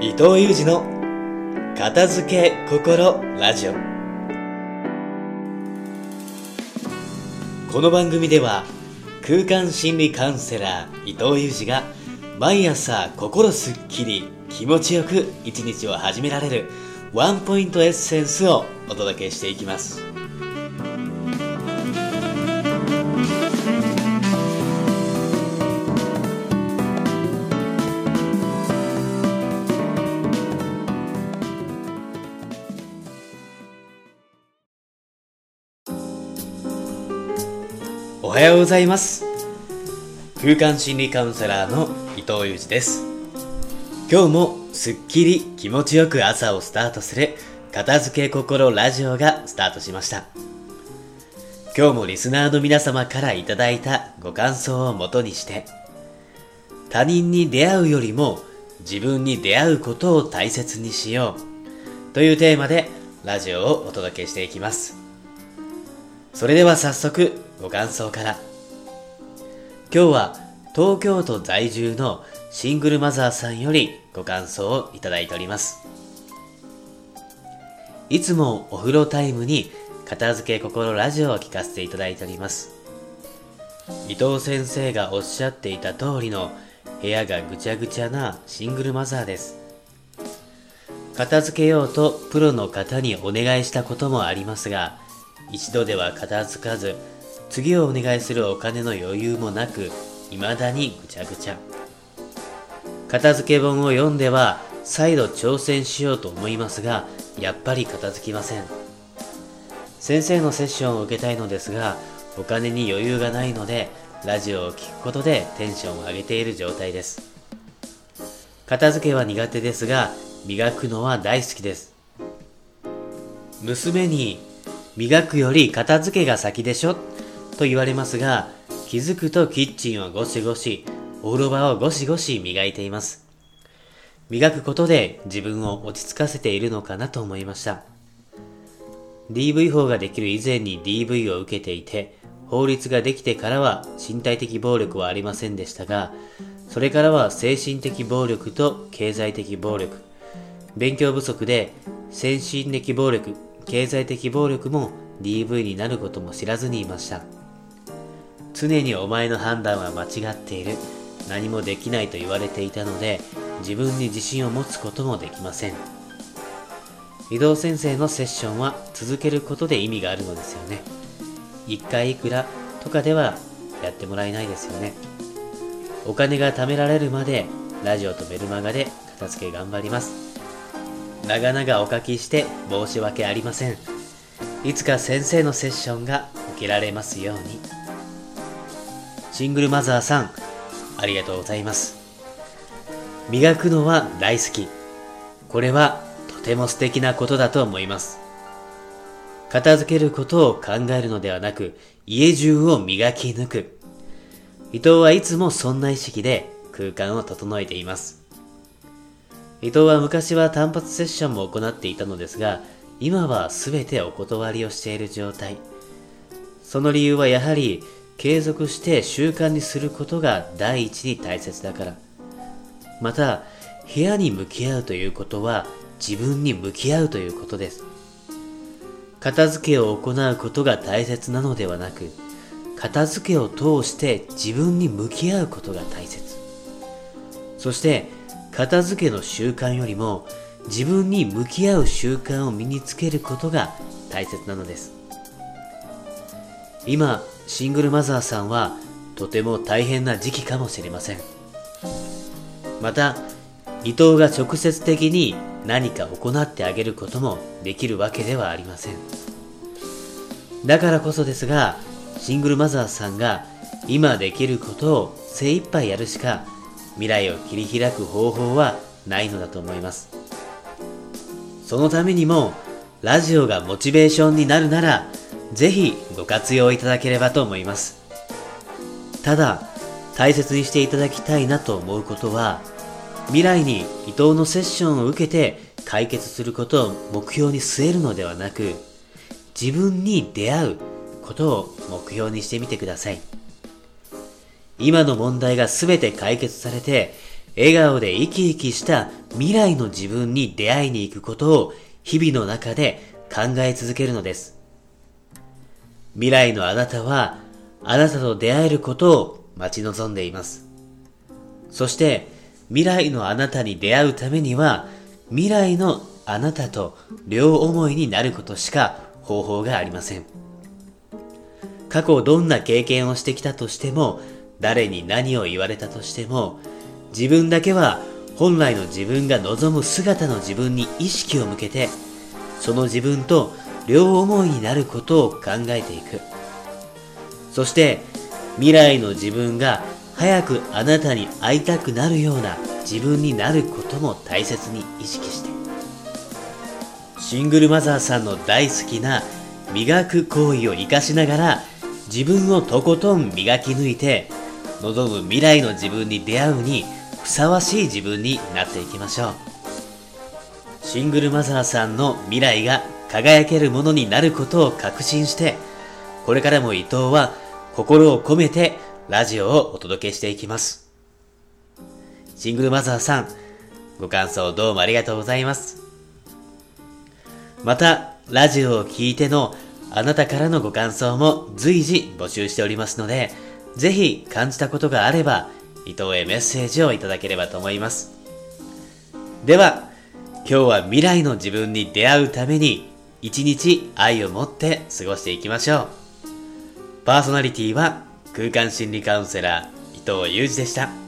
伊藤裕二の片付け心ラジオ。この番組では空間心理カウンセラー伊藤裕二が毎朝心すっきり気持ちよく一日を始められるワンポイントエッセンスをお届けしていきます。はようございます。空間心理カウンセラーの伊藤裕二です。今日もすっきり気持ちよく朝をスタートする片付け心ラジオがスタートしました。今日もリスナーの皆様からいただいたご感想をもとにして他人に出会うよりも自分に出会うことを大切にしようというテーマでラジオをお届けしていきます。それでは早速ご感想から。今日は東京都在住のシングルマザーさんよりご感想をいただいております。いつもお風呂タイムに片付け心ラジオを聞かせていただいております。伊藤先生がおっしゃっていた通りの部屋がぐちゃぐちゃなシングルマザーです。片付けようとプロの方にお願いしたこともありますが一度では片付かず次をお願いするお金の余裕もなく未だにぐちゃぐちゃ。片付け本を読んでは再度挑戦しようと思いますがやっぱり片付きません。先生のセッションを受けたいのですがお金に余裕がないのでラジオを聴くことでテンションを上げている状態です。片付けは苦手ですが磨くのは大好きです。娘に磨くより片付けが先でしょと言われますが気づくとキッチンをゴシゴシお風呂場をゴシゴシ磨いています。磨くことで自分を落ち着かせているのかなと思いました。DV 法ができる以前に DV を受けていて法律ができてからは身体的暴力はありませんでしたがそれからは精神的暴力と経済的暴力勉強不足で精神的暴力経済的暴力も DV になることも知らずにいました。常にお前の判断は間違っている。何もできないと言われていたので自分に自信を持つこともできません。移動先生のセッションは続けることで意味があるのですよね。1回いくらとかではやってもらえないですよね。お金が貯められるまでラジオとメルマガで片付け頑張ります。長々お書きして申し訳ありません。いつか先生のセッションが受けられますように。シングルマザーさんありがとうございます。磨くのは大好き。これはとても素敵なことだと思います。片付けることを考えるのではなく家中を磨き抜く。伊藤はいつもそんな意識で空間を整えています。伊藤は昔は単発セッションも行っていたのですが今は全てお断りをしている状態。その理由はやはり継続して習慣にすることが第一に大切だから。また部屋に向き合うということは自分に向き合うということです。片付けを行うことが大切なのではなく片付けを通して自分に向き合うことが大切。そして片付けの習慣よりも自分に向き合う習慣を身につけることが大切なのです。今シングルマザーさんはとても大変な時期かもしれません。また伊藤が直接的に何か行ってあげることもできるわけではありません。だからこそですがシングルマザーさんが今できることを精一杯やるしか未来を切り開く方法はないのだと思います。そのためにもラジオがモチベーションになるならぜひご活用いただければと思いますただ大切にしていただきたいなと思うことは未来に伊藤のセッションを受けて解決することを目標に据えるのではなく自分に出会うことを目標にしてみてください今の問題が全て解決されて笑顔で生き生きした未来の自分に出会いに行くことを日々の中で考え続けるのです。未来のあなたは、あなたと出会えることを待ち望んでいます。そして、未来のあなたに出会うためには、未来のあなたと両思いになることしか方法がありません。過去どんな経験をしてきたとしても、誰に何を言われたとしても、自分だけは本来の自分が望む姿の自分に意識を向けて、その自分と両思いになることを考えていく。そして、未来の自分が早くあなたに会いたくなるような自分になることも大切に意識して。シングルマザーさんの大好きな磨く行為を活かしながら自分をとことん磨き抜いて望む未来の自分に出会うにふさわしい自分になっていきましょうシングルマザーさんの未来が輝けるものになることを確信してこれからも伊藤は心を込めてラジオをお届けしていきますシングルマザーさんご感想どうもありがとうございますまたラジオを聴いてのあなたからのご感想も随時募集しておりますので、ぜひ感じたことがあれば、伊藤へメッセージをいただければと思います。では、今日は未来の自分に出会うために、一日愛を持って過ごしていきましょう。パーソナリティは空間心理カウンセラー伊藤裕二でした。